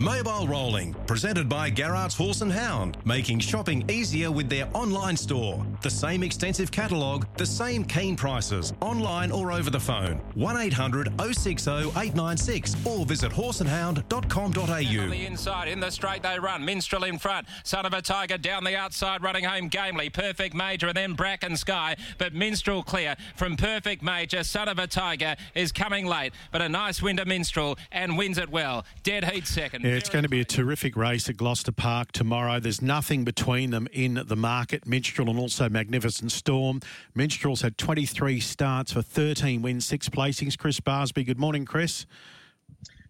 Mobile Rolling, presented by Garrard's Horse and Hound, making shopping easier with their online store. The same extensive catalogue, the same keen prices, online or over the phone. 1800 060 896 or visit horseandhound.com.au. On the inside, in the straight they run. Minstrel in front. Son of a Tiger down the outside, running home gamely. Perfect Major and then Bracken Sky. But Minstrel clear from Perfect Major. Son of a Tiger is coming late, but a nice win to Minstrel and wins it well. Dead heat second. Yeah, it's going to be a terrific race at Gloucester Park tomorrow. There's nothing between them in the market. Minstrel and also Magnificent Storm. Minstrel's had 23 starts for 13 wins, six placings. Chris Barsby, good morning, Chris.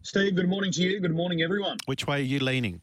Steve, good morning to you. Good morning, everyone. Which way are you leaning?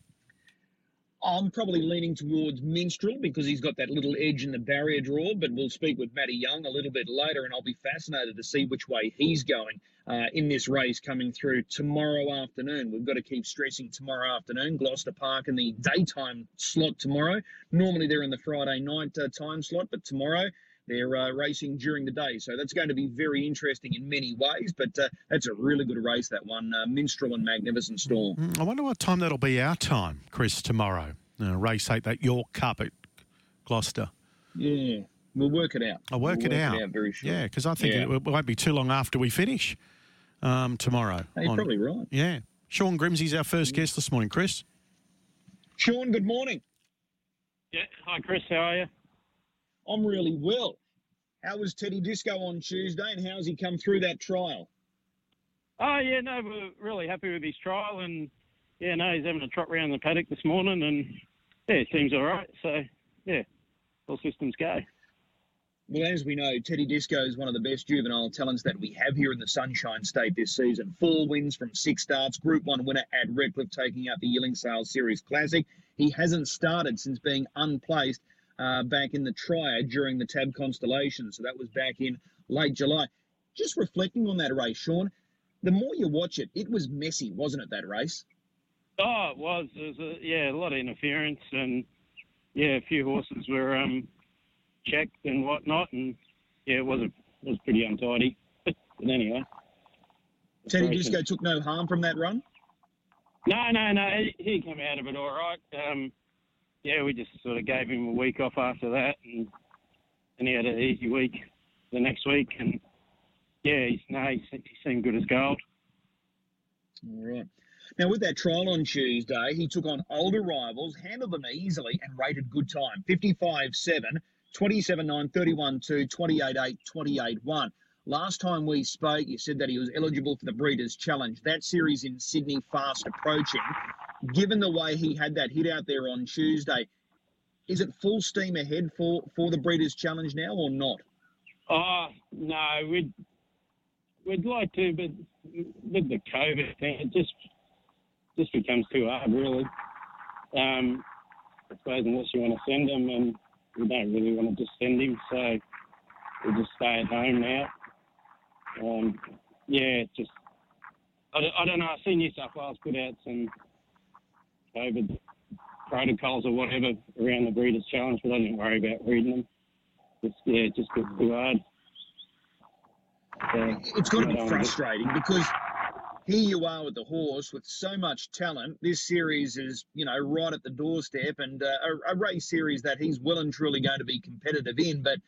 I'm probably leaning towards Minstrel because he's got that little edge in the barrier draw, but we'll speak with Matty Young a little bit later, and I'll be fascinated to see which way he's going uh, in this race coming through tomorrow afternoon. We've got to keep stressing tomorrow afternoon, Gloucester Park in the daytime slot tomorrow. Normally they're in the Friday night uh, time slot, but tomorrow they're uh, racing during the day. So that's going to be very interesting in many ways, but uh, that's a really good race, that one. Uh, Minstrel and Magnificent Storm. Mm, I wonder what time that'll be our time, Chris, tomorrow. Uh, race 8, that York Cup at Gloucester. Yeah, we'll work it out. I'll work, we'll it, work out. it out. very sure. Yeah, because I think Yeah. it, it won't be too long after we finish um, tomorrow. Hey, you're on- probably right. Yeah. Sean Grimsey's our first guest this morning, Chris. Sean, good morning. Yeah. Hi, Chris. How are you? I'm really well. How was Teddy Disco on Tuesday, and how's he come through that trial? Oh, yeah, no, we're really happy with his trial. And, yeah, no, he's having a trot around the paddock this morning. And, yeah, it seems all right. So, yeah, all systems go. Well, as we know, Teddy Disco is one of the best juvenile talents that we have here in the Sunshine State this season. Four wins from six starts, Group 1 winner at Redcliffe, taking out the Yearling Sales Series Classic. He hasn't started since being unplaced uh, back in the triad during the Tab Constellation, so that was back in late July. Just reflecting on that race, Sean, the more you watch it, it was messy, wasn't it, that race? Oh, it was. There was a, yeah, a lot of interference. And, yeah, a few horses were um, checked and whatnot. And, yeah, it was, a, it was pretty untidy. But, anyway. Teddy Disco took no harm from that run? No, no, no. He, he came out of it all right. Um, yeah, we just sort of gave him a week off after that, and and he had an easy week the next week. And yeah, he's, no, he, se- he seemed good as gold. All right. Now, with that trial on Tuesday, he took on older rivals, handled them easily, and rated good time 55 7, 27 9, 31 2, 28 8, 28 1. Last time we spoke, you said that he was eligible for the Breeders' Challenge. That series in Sydney fast approaching. Given the way he had that hit out there on Tuesday, is it full steam ahead for, for the Breeders' Challenge now or not? Oh no, we'd we'd like to, but with the COVID thing, it just just becomes too hard, really. Um, I suppose unless you want to send him, and we don't really want to just send him, so we'll just stay at home now. Um, yeah, just I, I don't know. I see New South Wales put out some COVID protocols or whatever around the Breeders' Challenge, but I didn't worry about reading them. Just yeah, it just gets too hard. So, it's got to be frustrating because here you are with the horse with so much talent. This series is, you know, right at the doorstep and uh, a, a race series that he's well and truly going to be competitive in. But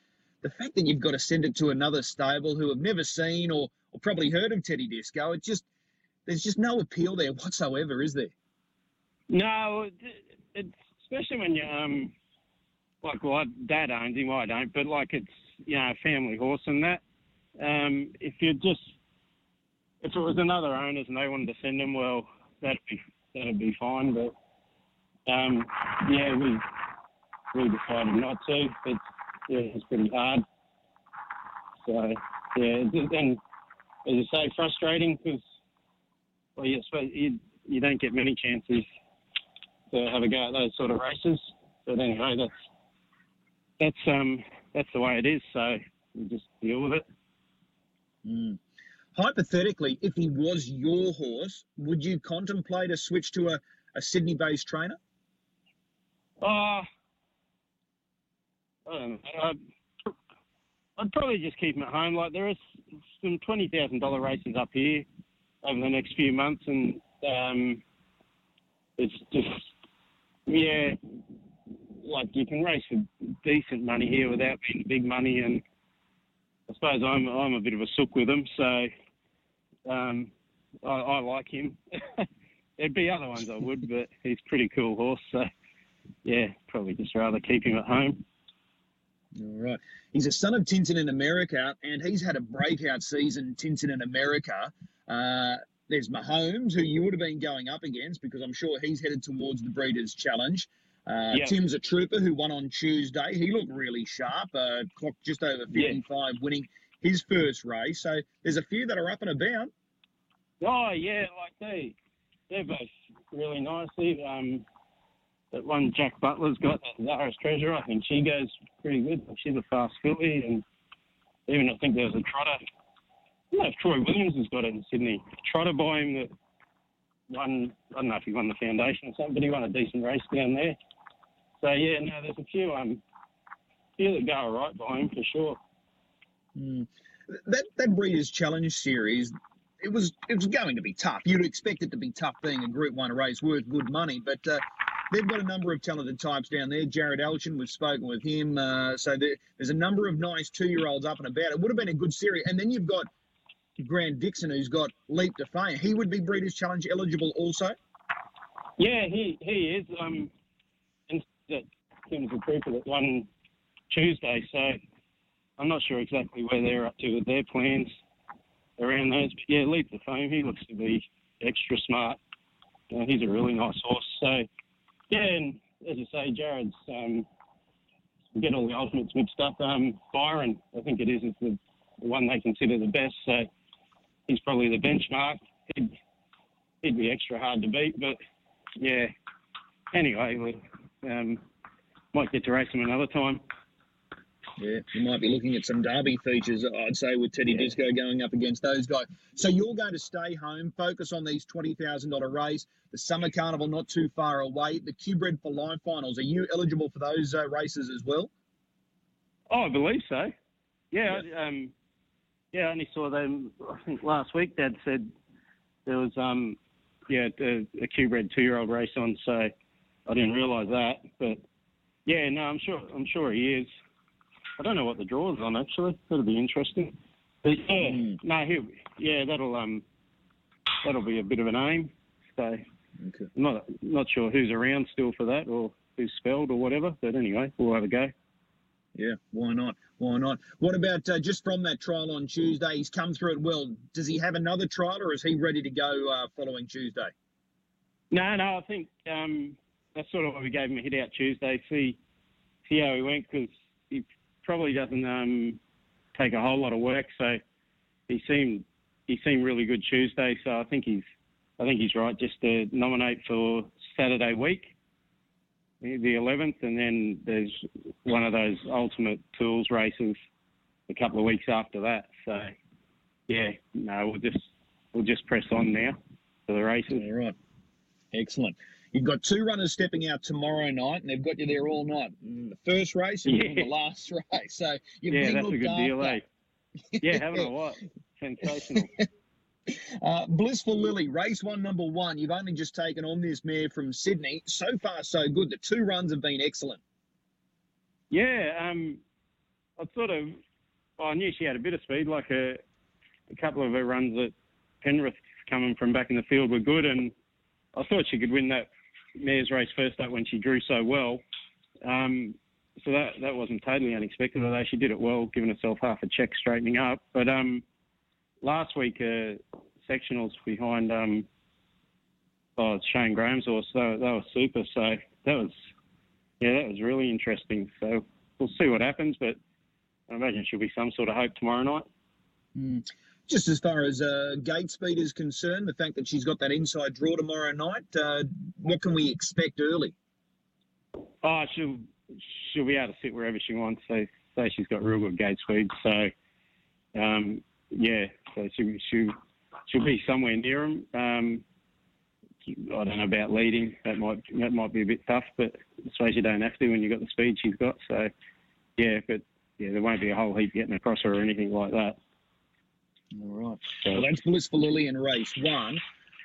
the fact that you've got to send it to another stable who have never seen or, or probably heard of Teddy Disco, it just there's just no appeal there whatsoever, is there? No, it's especially when you um like well, Dad owns him, I don't, but like it's you know a family horse and that. Um, if you just if it was another owners and they wanted to send him, well, that'd be that'd be fine. But um, yeah, we we decided not to. It's yeah, it's pretty hard. So yeah, and as you say, frustrating because well, you, you you don't get many chances to have a go at those sort of races. But anyway, that's that's um that's the way it is. So we just deal with it. Mm. Hypothetically, if he was your horse, would you contemplate a switch to a, a Sydney-based trainer? Uh, I don't know. I'd, I'd probably just keep him at home. Like there is some twenty thousand dollar races up here over the next few months, and um, it's just yeah, like you can race for decent money here without being big money, and I suppose I'm I'm a bit of a sook with him, so um, I, I like him. There'd be other ones I would, but he's pretty cool horse, so yeah, probably just rather keep him at home. All right. He's a son of Tintin in America, and he's had a breakout season, Tintin in America. Uh, there's Mahomes, who you would have been going up against because I'm sure he's headed towards the Breeders' Challenge. Uh, Yeah. Tim's a trooper who won on Tuesday. He looked really sharp, uh, clocked just over Yeah. 55, winning his first race. So there's a few that are up and about. Oh yeah, like they they're both really nicely. Um, that one Jack Butler's got, that Zara's Treasure, I think she goes pretty good. She's a fast filly, and even I think there was a trotter. I know if Troy Williams has got it in Sydney. Try to buy him that won. I don't know if he won the foundation or something, but he won a decent race down there. So yeah, no, there's a few um few that go all right by him for sure. Mm. That that Breeders' Challenge series, it was it was going to be tough. You'd expect it to be tough, being a Group One race worth good money, but. Uh, They've got a number of talented types down there. Jared Elchin, we've spoken with him. Uh, so there, there's a number of nice two-year-olds up and about. It would have been a good series. And then you've got Grant Dixon, who's got Leap to Fame. He would be Breeders' Challenge eligible also. Yeah, he he is. Um, and that Tim's a trooper that won Tuesday, so I'm not sure exactly where they're up to with their plans around those. But yeah, Leap to Fame, he looks to be extra smart. Uh, he's a really nice horse. So yeah, and as you say, Jared's um, get all the ultimates mixed up. Um, Byron, I think it is, is the, the one they consider the best. So he's probably the benchmark. He'd, he'd be extra hard to beat, but yeah. Anyway, we um, might get to race him another time. Yeah, you might be looking at some derby features, I'd say, with Teddy Yeah. Disco going up against those guys. So you're going to stay home, focus on these $20,000 race, the Summer Carnival not too far away, the Q-Bred for Life Finals. Are you eligible for those uh, races as well? Oh, I believe so. Yeah, I, um, yeah. I only saw them. I think last week. Dad said there was um, yeah, a, a Q-bred two-year-old race on. So I didn't realise that. But yeah, no, I'm sure. I'm sure he is. I don't know what the draw is on actually. That'll be interesting. But yeah, Mm. no, he'll. Yeah, that'll um, that'll be a bit of an aim. So Okay. I'm not not sure who's around still for that or who's spelled or whatever. But anyway, we'll have a go. Yeah, why not? Why not? What about uh, just from that trial on Tuesday? He's come through it well. Does he have another trial or is he ready to go uh, following Tuesday? No, no, I think um, that's sort of why we gave him a hit out Tuesday. See, see how he went because he probably doesn't um, take a whole lot of work. So he seemed he seemed really good Tuesday. So I think he's I think he's right just to nominate for Saturday week, the 11th, and then there's one of those ultimate tools races a couple of weeks after that. So yeah, no, we'll just we'll just press on now for the races. All right. Excellent. You've got two runners stepping out tomorrow night, and they've got you there all night. Mm, The first race and Yeah. the last race. So you've Yeah, been that's a good deal, eh? Yeah, haven't I? What? Sensational. Uh, Blissful Lily, race one, number one. You've only just taken on this mare from Sydney. So far, so good. The two runs have been excellent. Yeah, um, I sort of, I knew she had a bit of speed. Like a, a couple of her runs at Penrith coming from back in the field were good, and I thought she could win that mare's race first up when she drew so well. Um, so that that wasn't totally unexpected, although she did it well, giving herself half a check straightening up. But um, last week, uh, sectionals behind um, oh, Shane Graham's horse, they, were- they were super. So that was yeah, that was really interesting. So we'll see what happens, but I imagine she'll be some sort of hope tomorrow night. Mm. Just as far as uh, gate speed is concerned, the fact that she's got that inside draw tomorrow night, uh, what can we expect early? Oh, she'll she'll be able to sit wherever she wants. So say she's got real good gate speed. So um, yeah, so she she she'll be somewhere near him. Um, I don't know about leading. That might that might be a bit tough, but I suppose you don't have to when you've got the speed she's got. So yeah, but yeah, there won't be a whole heap getting across her or anything like that. All right. So Well, that's Blissful Lily in race one.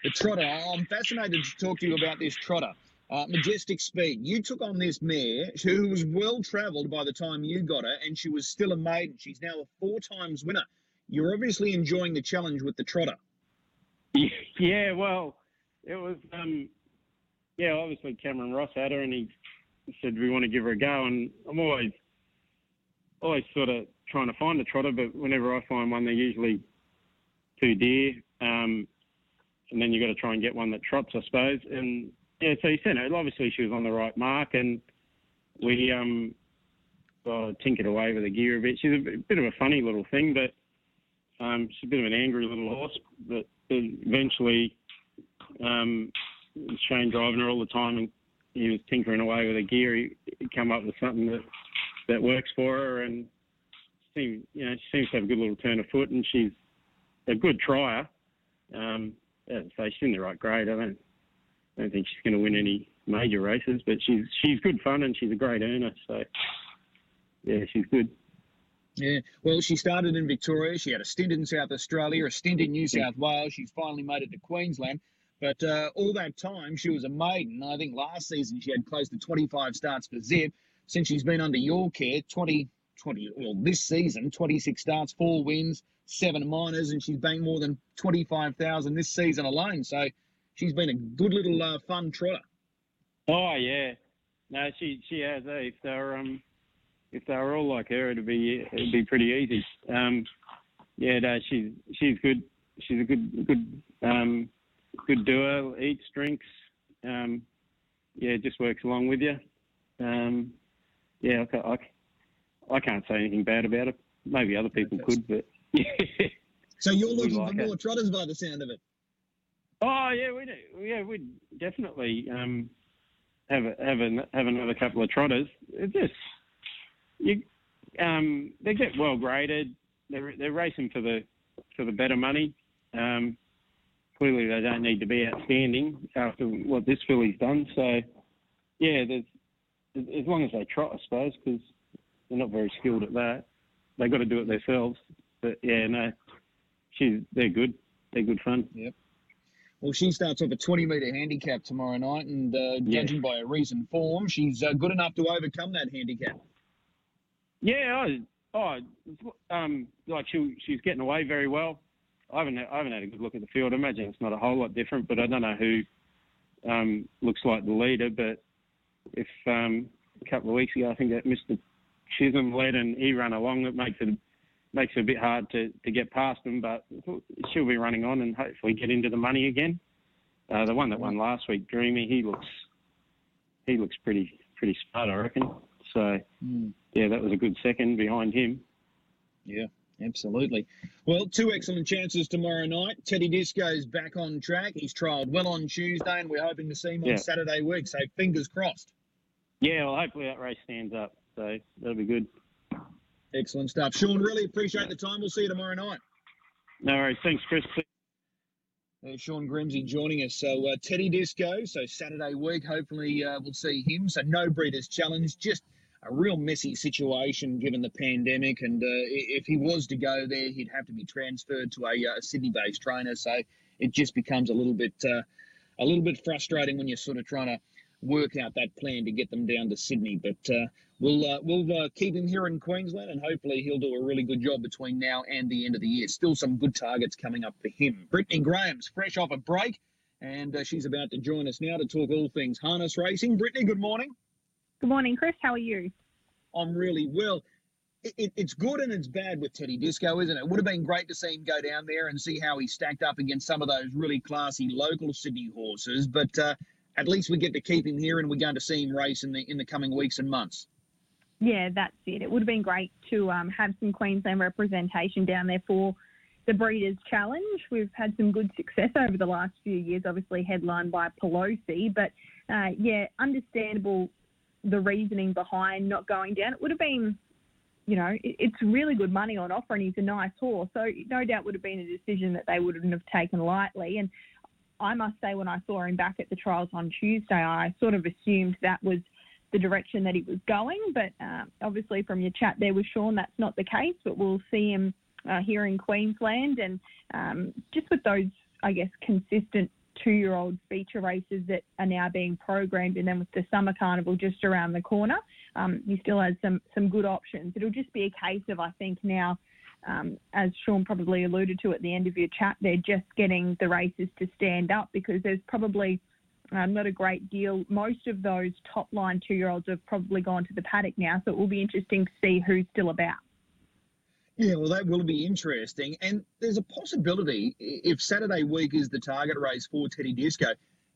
the trotter. I'm fascinated to talk to you about this trotter. Uh, majestic speed. You took on this mare who was well travelled by the time you got her, and she was still a maiden. She's now a four times winner. You're obviously enjoying the challenge with the trotter. Yeah, well, it was, um, yeah, obviously Cameron Ross had her, and he said we want to give her a go, and I'm always, always sort of trying to find a trotter, but whenever I find one, they're usually too dear. Um, and then you've got to try and get one that trots, I suppose. And yeah, so he sent her. Obviously, she was on the right mark, and we um, well, tinkered away with the gear a bit. She's a bit of a funny little thing, but um, she's a bit of an angry little horse. But eventually, um, Shane driving her all the time, and he was tinkering away with the gear. He, he come up with something that that works for her, and seem, you know, she seems to have a good little turn of foot, and she's a good trier. Um, so she's in the right grade. I don't, I don't think she's going to win any major races, but she's she's good fun and she's a great earner. So yeah, she's good. Yeah, well, she started in Victoria. She had a stint in South Australia, a stint in New South Wales. She's finally made it to Queensland. But uh, all that time, she was a maiden. I think last season she had close to 25 starts for Zip. Since she's been under your care, 20, 20 well, this season, 26 starts, four wins, seven minors, and she's banked more than 25,000 this season alone. So she's been a good little uh, fun trotter. Oh yeah, no, she she has. Eh? They're um, if they were all like her, it'd be it'd be pretty easy. Um, yeah, no, she's she's good. She's a good good um, good doer. Eats, drinks. Um, yeah, just works along with you. Um, yeah, I, I, I can't say anything bad about it. Maybe other people could, but so you're looking like for more trotters by the sound of it. Oh yeah, we do. Yeah, we definitely um, have a, have a, have another couple of trotters. It just you um, they get well graded. They're they're racing for the for the better money. Um, clearly, they don't need to be outstanding after what this filly's done. So yeah, as long as they trot, I suppose, because they're not very skilled at that. They've got to do it themselves. But yeah, no, she's they're good. They're good fun. Yep. Well, she starts off a 20 metre handicap tomorrow night, and uh, judging by her recent form, she's uh, good enough to overcome that handicap. Yeah, I, oh, um, like she she's getting away very well. I haven't I haven't had a good look at the field. I imagine it's not a whole lot different, but I don't know who um, looks like the leader. But if um, a couple of weeks ago, I think that Mr. Chisholm led and he ran along, it makes it makes it a bit hard to, to get past them, but she'll be running on and hopefully get into the money again. Uh, the one that won last week, Dreamy, he looks he looks pretty pretty smart, I reckon. So mm. yeah, that was a good second behind him. Yeah, absolutely. Well, two excellent chances tomorrow night. Teddy Disco's back on track. He's trialled well on Tuesday, and we're hoping to see him on Saturday week. So fingers crossed. Yeah, well, hopefully that race stands up. So that'll be good. Excellent stuff. Sean, really appreciate the time. We'll see you tomorrow night. No worries. Thanks, Chris. Uh, Sean Grimsey joining us. So uh, Teddy Disco. So Saturday week, hopefully uh, we'll see him. So no Breeders' Challenge. Just a real messy situation given the pandemic. And uh, if he was to go there, he'd have to be transferred to a, uh, Sydney-based trainer. So it just becomes a little bit uh, a little bit frustrating when you're sort of trying to work out that plan to get them down to Sydney. But uh, we'll uh, we'll uh, keep him here in Queensland, and hopefully he'll do a really good job between now and the end of the year. Still some good targets coming up for him. Brittany Graham's fresh off a break, and she's about to join us now to talk all things harness racing. Brittany, good morning. Good morning, Chris. How are you? I'm really well. It, it, it's good and it's bad with Teddy Disco, isn't it? It would have been great to see him go down there and see how he stacked up against some of those really classy local Sydney horses. But uh, at least we get to keep him here and we're going to see him race in the in the coming weeks and months. Yeah, that's it. It would have been great to um, have some Queensland representation down there for the Breeders' Challenge. We've had some good success over the last few years, obviously headlined by Pelosi, but uh, yeah, understandable the reasoning behind not going down. It would have been, you know, it, it's really good money on offer, and he's a nice horse, so no doubt would have been a decision that they wouldn't have taken lightly. And I must say, when I saw him back at the trials on Tuesday, I sort of assumed that was the direction that he was going. But uh, obviously, from your chat there with Sean, that's not the case. But we'll see him uh, here in Queensland, and um, just with those, I guess, consistent two-year-old feature races that are now being programmed, and then with the summer carnival just around the corner, um, still has some some good options. It'll just be a case of I think now. Um, as Sean probably alluded to at the end of your chat, they're just getting the races to stand up because there's probably um, not a great deal. Most of those top line two year olds have probably gone to the paddock now, so it will be interesting to see who's still about. Yeah, well, that will be interesting. And there's a possibility if Saturday week is the target race for Teddy Disco,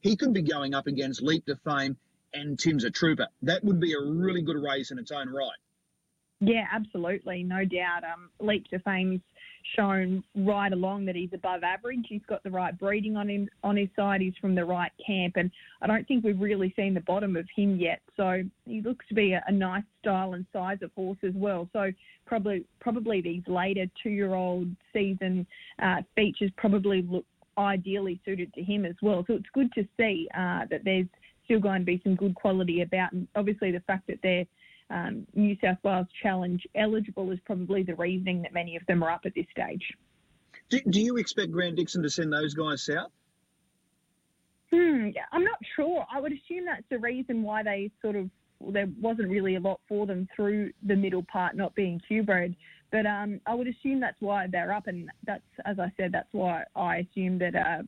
he could be going up against Leap to Fame and Tim's a Trooper. That would be a really good race in its own right. Yeah, absolutely, no doubt. Um, Leap to Fame's shown right along that he's above average. He's got the right breeding on him on his side. He's from the right camp, and I don't think we've really seen the bottom of him yet. So he looks to be a, a nice style and size of horse as well. So probably probably these later two-year-old season uh, features probably look ideally suited to him as well. So it's good to see uh, that there's still going to be some good quality about, and obviously the fact that they're um, New South Wales Challenge eligible is probably the reasoning that many of them are up at this stage. Do, do you expect Grant Dixon to send those guys south? Hmm, I'm not sure. I would assume that's the reason why they sort of well, there wasn't really a lot for them through the middle part, not being Q-bred. But um, I would assume that's why they're up, and that's as I said, that's why I assumed that uh,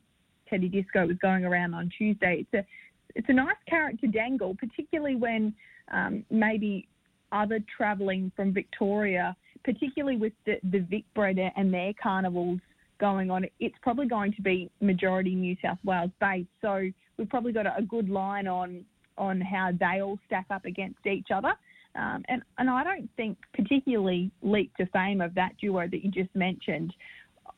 Teddy Disco was going around on Tuesday. It's a it's a nice carrot to dangle, particularly when um, maybe other travelling from Victoria, particularly with the, the Vic bred and their carnivals going on, it's probably going to be majority New South Wales based. So we've probably got a, a good line on on how they all stack up against each other. Um, and, and I don't think particularly leap to fame of that duo that you just mentioned.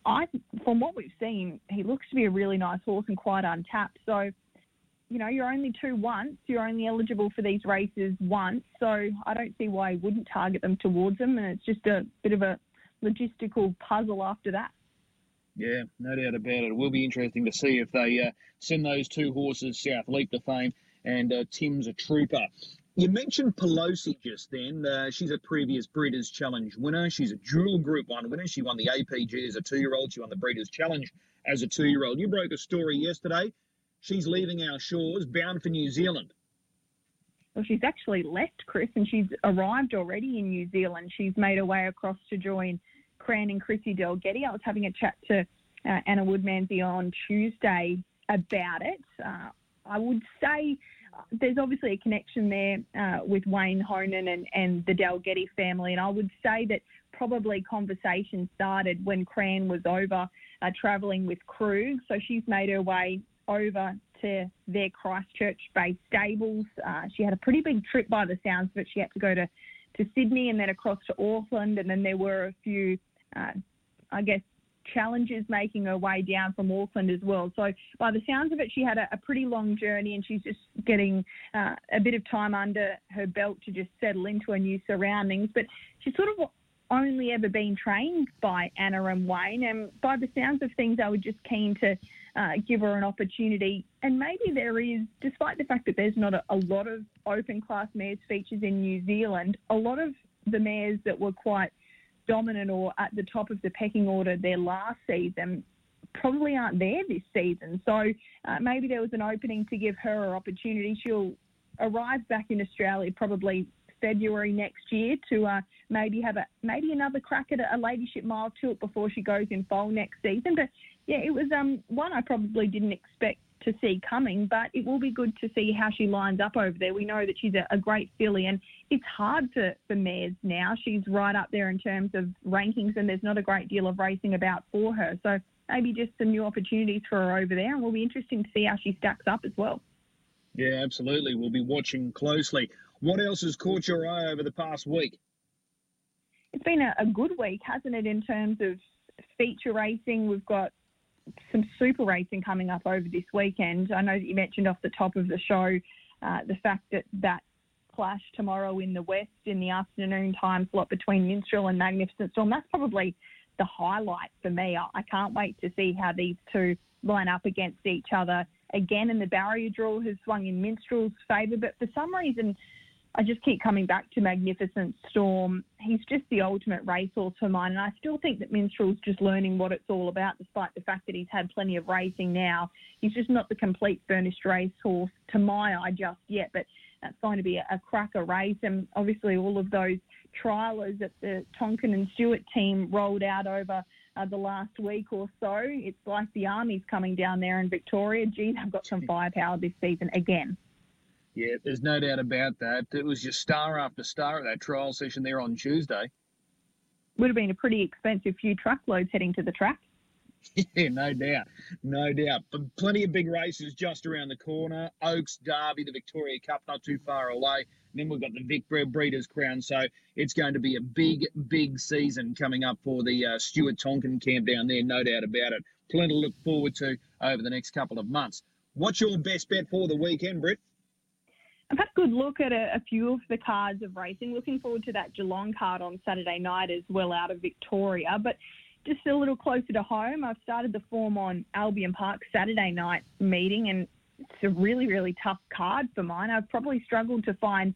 I, from what we've seen, he looks to be a really nice horse and quite untapped. So you know, you're only two once. You're only eligible for these races once. So I don't see why he wouldn't target them towards them. And it's just a bit of a logistical puzzle after that. Yeah, no doubt about it. It will be interesting to see if they uh, send those two horses south, Leap to Fame and uh, Tim's a Trooper. You mentioned Pelosi just then. Uh, she's a previous Breeders' Challenge winner. She's a dual Group 1 winner. She won the APG as a two year old. She won the Breeders' Challenge as a two year old. You broke a story yesterday she's leaving our shores, bound for New Zealand. Well, she's actually left, Chris, and she's arrived already in New Zealand. She's made her way across to join Cran and Chrissy Dalgety. I was having a chat to uh, Anna Woodmansey on Tuesday about it. Uh, I would say uh, there's obviously a connection there uh, with Wayne Honan and, and the Dalgety family, and I would say that probably conversation started when Cran was over uh, travelling with Krug. So she's made her way over to their Christchurch-based stables. Uh, she had a pretty big trip by the sounds of it. She had to go to, to Sydney and then across to Auckland, and then there were a few, uh, I guess, challenges making her way down from Auckland as well. So by the sounds of it, she had a, a pretty long journey, and she's just getting uh, a bit of time under her belt to just settle into her new surroundings. But she's sort of only ever been trained by Anna and Wayne, and by the sounds of things, I was just keen to uh, give her an opportunity. And maybe there is, despite the fact that there's not a, a lot of open class mares features in New Zealand, a lot of the mares that were quite dominant or at the top of the pecking order their last season probably aren't there this season. So uh, maybe there was an opening to give her an opportunity. She'll arrive back in Australia probably February next year to uh, maybe have a maybe another crack at a, a ladyship mile tilt before she goes in foal next season. But yeah, it was um, one I probably didn't expect to see coming, but it will be good to see how she lines up over there. We know that she's a, a great filly, and it's hard for, for mares now. She's right up there in terms of rankings, and there's not a great deal of racing about for her. So maybe just some new opportunities for her over there, and will be interesting to see how she stacks up as well. Yeah, absolutely. We'll be watching closely. What else has caught your eye over the past week? It's been a, a good week, hasn't it, in terms of feature racing? We've got some super racing coming up over this weekend. I know that you mentioned off the top of the show uh, the fact that that clash tomorrow in the west in the afternoon time slot between Minstrel and Magnificent Storm. That's probably the highlight for me. I, can't wait to see how these two line up against each other again. And the barrier draw has swung in Minstrel's favour, but for some reason, I just keep coming back to Magnificent Storm. He's just the ultimate racehorse for mine, and I still think that Minstrel's just learning what it's all about, despite the fact that he's had plenty of racing now. He's just not the complete furnished racehorse to my eye just yet, but that's going to be a, cracker race, and obviously all of those trialers that the Tonkin and Stewart team rolled out over uh, the last week or so. It's like the army's coming down there in Victoria. Gee, they've got some firepower this season again. Yeah, there's no doubt about that. It was just star after star at that trial session there on Tuesday. Would have been a pretty expensive few truckloads heading to the track. Yeah, no doubt, no doubt. But plenty of big races just around the corner. Oaks, Derby, the Victoria Cup not too far away. And then we've got the Vic Breeders' Crown. So it's going to be a big, big season coming up for the uh, Stewart Tonkin camp down there, no doubt about it. Plenty to look forward to over the next couple of months. What's your best bet for the weekend, Britt? I've had a good look at a, a, few of the cards of racing. Looking forward to that Geelong card on Saturday night as well out of Victoria. But just a little closer to home, I've started the form on Albion Park Saturday night meeting, and it's a really, really tough card for mine. I've probably struggled to find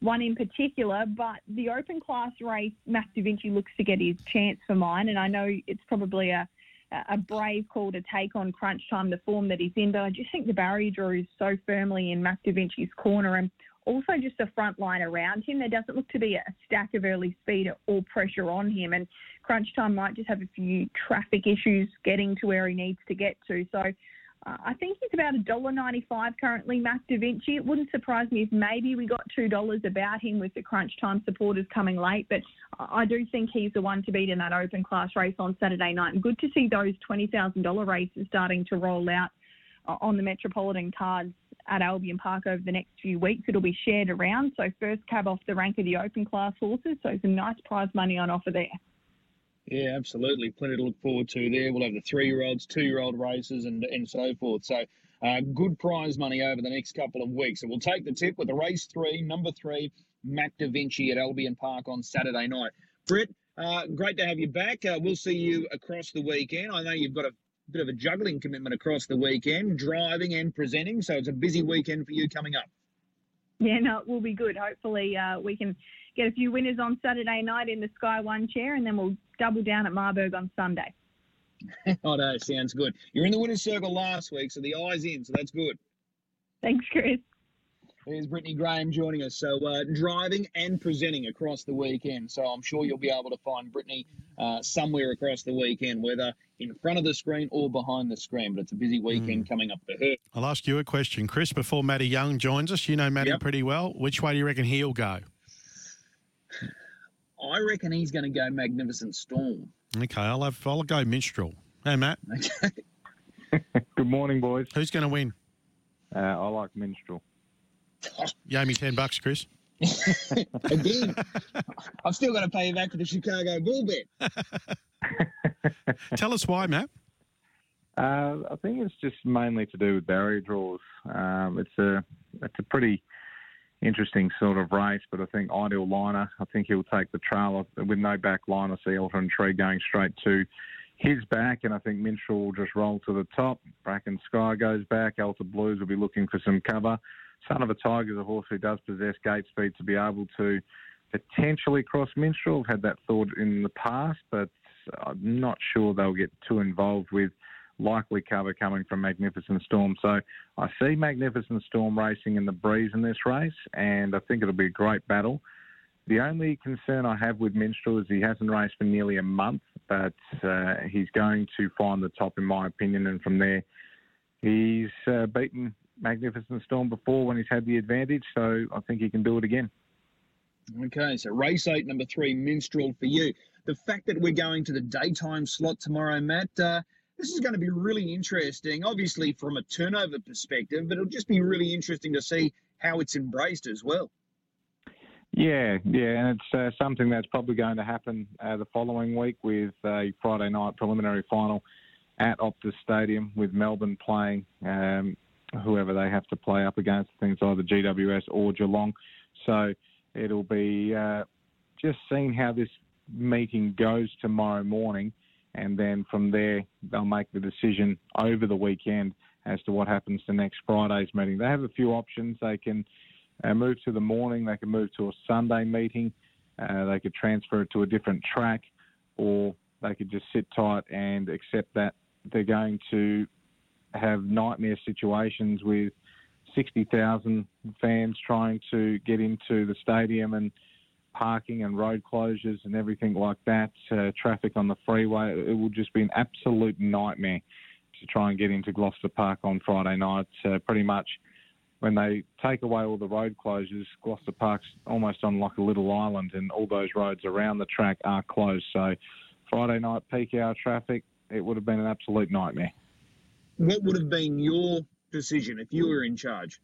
one in particular, but the open class race, Matt Da Vinci looks to get his chance for mine, and I know it's probably a a brave call to take on crunch time, the form that he's in. But I just think the barrier draw is so firmly in Matt Da Vinci's corner and also just the front line around him. There doesn't look to be a stack of early speed or pressure on him. And crunch time might just have a few traffic issues getting to where he needs to get to. So uh, I think he's about $1.95 currently, Matt Da Vinci. It wouldn't surprise me if maybe we got $2 about him with the crunch time supporters coming late, but I do think he's the one to beat in that open class race on Saturday night. And good to see those $20,000 races starting to roll out uh, on the Metropolitan cards at Albion Park over the next few weeks. It'll be shared around. So first cab off the rank of the open class horses. So some nice prize money on offer there. Yeah, absolutely. Plenty to look forward to there. We'll have the three year olds, two year old races, and, and so forth. So, uh, good prize money over the next couple of weeks. So, we'll take the tip with the race three, number three, Matt Da Vinci at Albion Park on Saturday night. Britt, uh, great to have you back. Uh, we'll see you across the weekend. I know you've got a bit of a juggling commitment across the weekend, driving and presenting. So, it's a busy weekend for you coming up. Yeah, no, it will be good. Hopefully, uh, we can get a few winners on Saturday night in the Sky One chair, and then we'll double down at Marburg on Sunday. oh, no, sounds good. You're in the winner's circle last week, so the eye's in, so that's good. Thanks, Chris. There's Brittany Graham joining us. So uh, driving and presenting across the weekend. So I'm sure you'll be able to find Brittany uh, somewhere across the weekend, whether in front of the screen or behind the screen. But it's a busy weekend mm. coming up for her. I'll ask you a question, Chris, before Matty Young joins us. You know Matty yep. pretty well. Which way do you reckon he'll go? I reckon he's going to go Magnificent Storm. Okay, I'll have I'll go Minstrel. Hey, Matt. Okay. Good morning, boys. Who's going to win? Uh, I like Minstrel. You owe me ten bucks, Chris. Again, I'm still going to pay you back for the Chicago Bull bet. Tell us why, Matt. Uh, I think it's just mainly to do with barrier draws. Um, it's a it's a pretty interesting sort of race, but I think Ideal Liner, I think he'll take the trail with no back line. I see Elton Tree going straight to his back, and I think Minstrel will just roll to the top. Bracken Sky goes back. Alta Blues will be looking for some cover. Son of a Tiger is a horse who does possess gate speed to be able to potentially cross Minstrel. I've had that thought in the past, but I'm not sure they'll get too involved with likely cover coming from Magnificent Storm. So I see Magnificent Storm racing in the breeze in this race, and I think it'll be a great battle. The only concern I have with Minstrel is he hasn't raced for nearly a month, but uh, he's going to find the top, in my opinion, and from there, he's uh, beaten Magnificent Storm before when he's had the advantage, so I think he can do it again. Okay, so race eight, number three, Minstrel for you. The fact that we're going to the daytime slot tomorrow, Matt, uh, this is going to be really interesting, obviously from a turnover perspective, but it'll just be really interesting to see how it's embraced as well. Yeah, yeah, and it's uh, something that's probably going to happen uh, the following week with a Friday night preliminary final at Optus Stadium with Melbourne playing um, whoever they have to play up against, things either GWS or Geelong. So it'll be uh, just seeing how this meeting goes tomorrow morning and then from there they'll make the decision over the weekend as to what happens to next Friday's meeting. They have a few options. They can uh, move to the morning, they can move to a Sunday meeting, uh, they could transfer it to a different track, or they could just sit tight and accept that they're going to have nightmare situations with 60,000 fans trying to get into the stadium and parking and road closures and everything like that, uh, traffic on the freeway. It will just be an absolute nightmare to try and get into Gloucester Park on Friday night. Uh, pretty much when they take away all the road closures, Gloucester Park's almost on like a little island, and all those roads around the track are closed. So Friday night peak hour traffic, it would have been an absolute nightmare. What would have been your decision if you were in charge?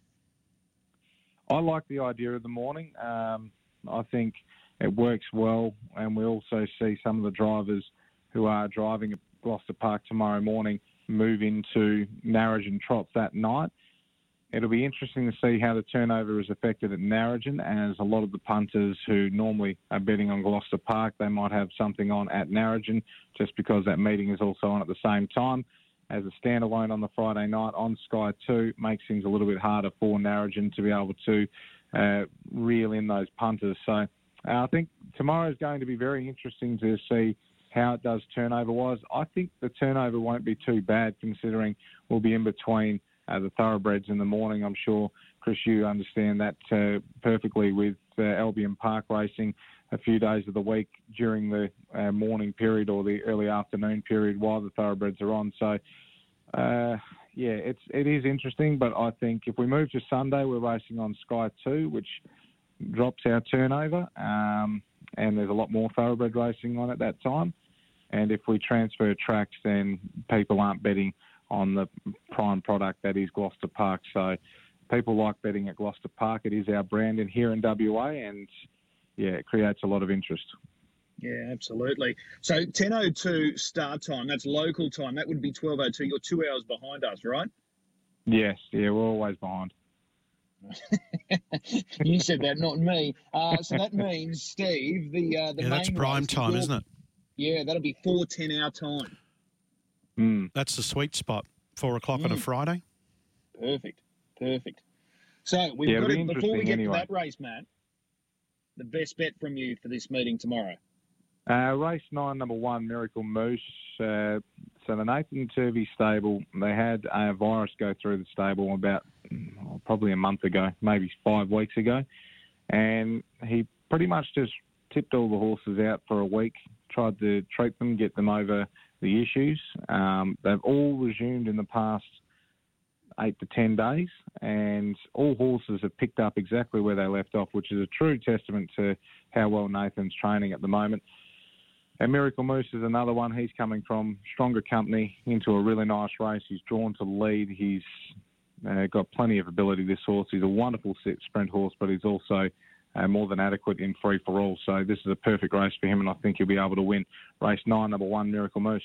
I like the idea of the morning. Um, I think it works well, and we also see some of the drivers who are driving at Gloucester Park tomorrow morning move into Narrogin Trots that night. It'll be interesting to see how the turnover is affected at Narrogin, as a lot of the punters who normally are betting on Gloucester Park, they might have something on at Narrogin just because that meeting is also on at the same time. As a standalone on the Friday night on Sky 2 makes things a little bit harder for Narrogin to be able to uh, reel in those punters. So uh, I think tomorrow is going to be very interesting to see how it does turnover wise. I think the turnover won't be too bad considering we'll be in between uh, the thoroughbreds in the morning. I'm sure, Chris, you understand that uh, perfectly with uh, Albion Park racing a few days of the week during the uh, morning period or the early afternoon period while the thoroughbreds are on. So, uh, yeah, it's it is interesting, but I think if we move to Sunday, we're racing on Sky Two, which drops our turnover, um, and there's a lot more thoroughbred racing on at that time. And if we transfer tracks, then people aren't betting on the prime product that is Gloucester Park. So people like betting at Gloucester Park. It is our brand in here in WA, and yeah, it creates a lot of interest. Yeah, absolutely. So 10.02 start time, that's local time. That would be 12.02. You're two hours behind us, right? Yes, yeah, we're always behind. you said that, not me. Uh, so that means, Steve, the uh, the yeah, that's prime time, is isn't it? Yeah, that'll be four ten hour time. Mm. That's the sweet spot. Four o'clock mm. on a hmm. Friday. Perfect, perfect. So we've yeah, got it before we get anyway. to that race, Matt. The best bet from you for this meeting tomorrow. Uh, race nine, number one, Miracle Moose. Uh, so the Nathan Turvey stable, they had a virus go through the stable about oh, probably a month ago, maybe five weeks ago, and he pretty much just tipped all the horses out for a week, tried to treat them, get them over the issues. Um, they've all resumed in the past eight to ten days, and all horses have picked up exactly where they left off, which is a true testament to how well Nathan's training at the moment. And Miracle Moose is another one. He's coming from stronger company into a really nice race. He's drawn to lead. He's uh, got plenty of ability, this horse. He's a wonderful sprint horse, but he's also uh, more than adequate in free for all. So this is a perfect race for him, and I think he'll be able to win race nine, number one, Miracle Moose.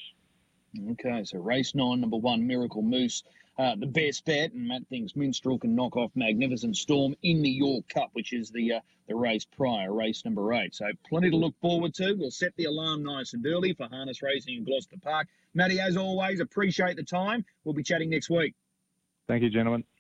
Okay, so race nine, number one, Miracle Moose uh, the best bet, and Matt thinks Minstrel can knock off Magnificent Storm in the York Cup, which is the uh, the race prior, race number eight. So plenty to look forward to. We'll set the alarm nice and early for harness racing in Gloucester Park. Matty, as always, appreciate the time. We'll be chatting next week. Thank you, gentlemen.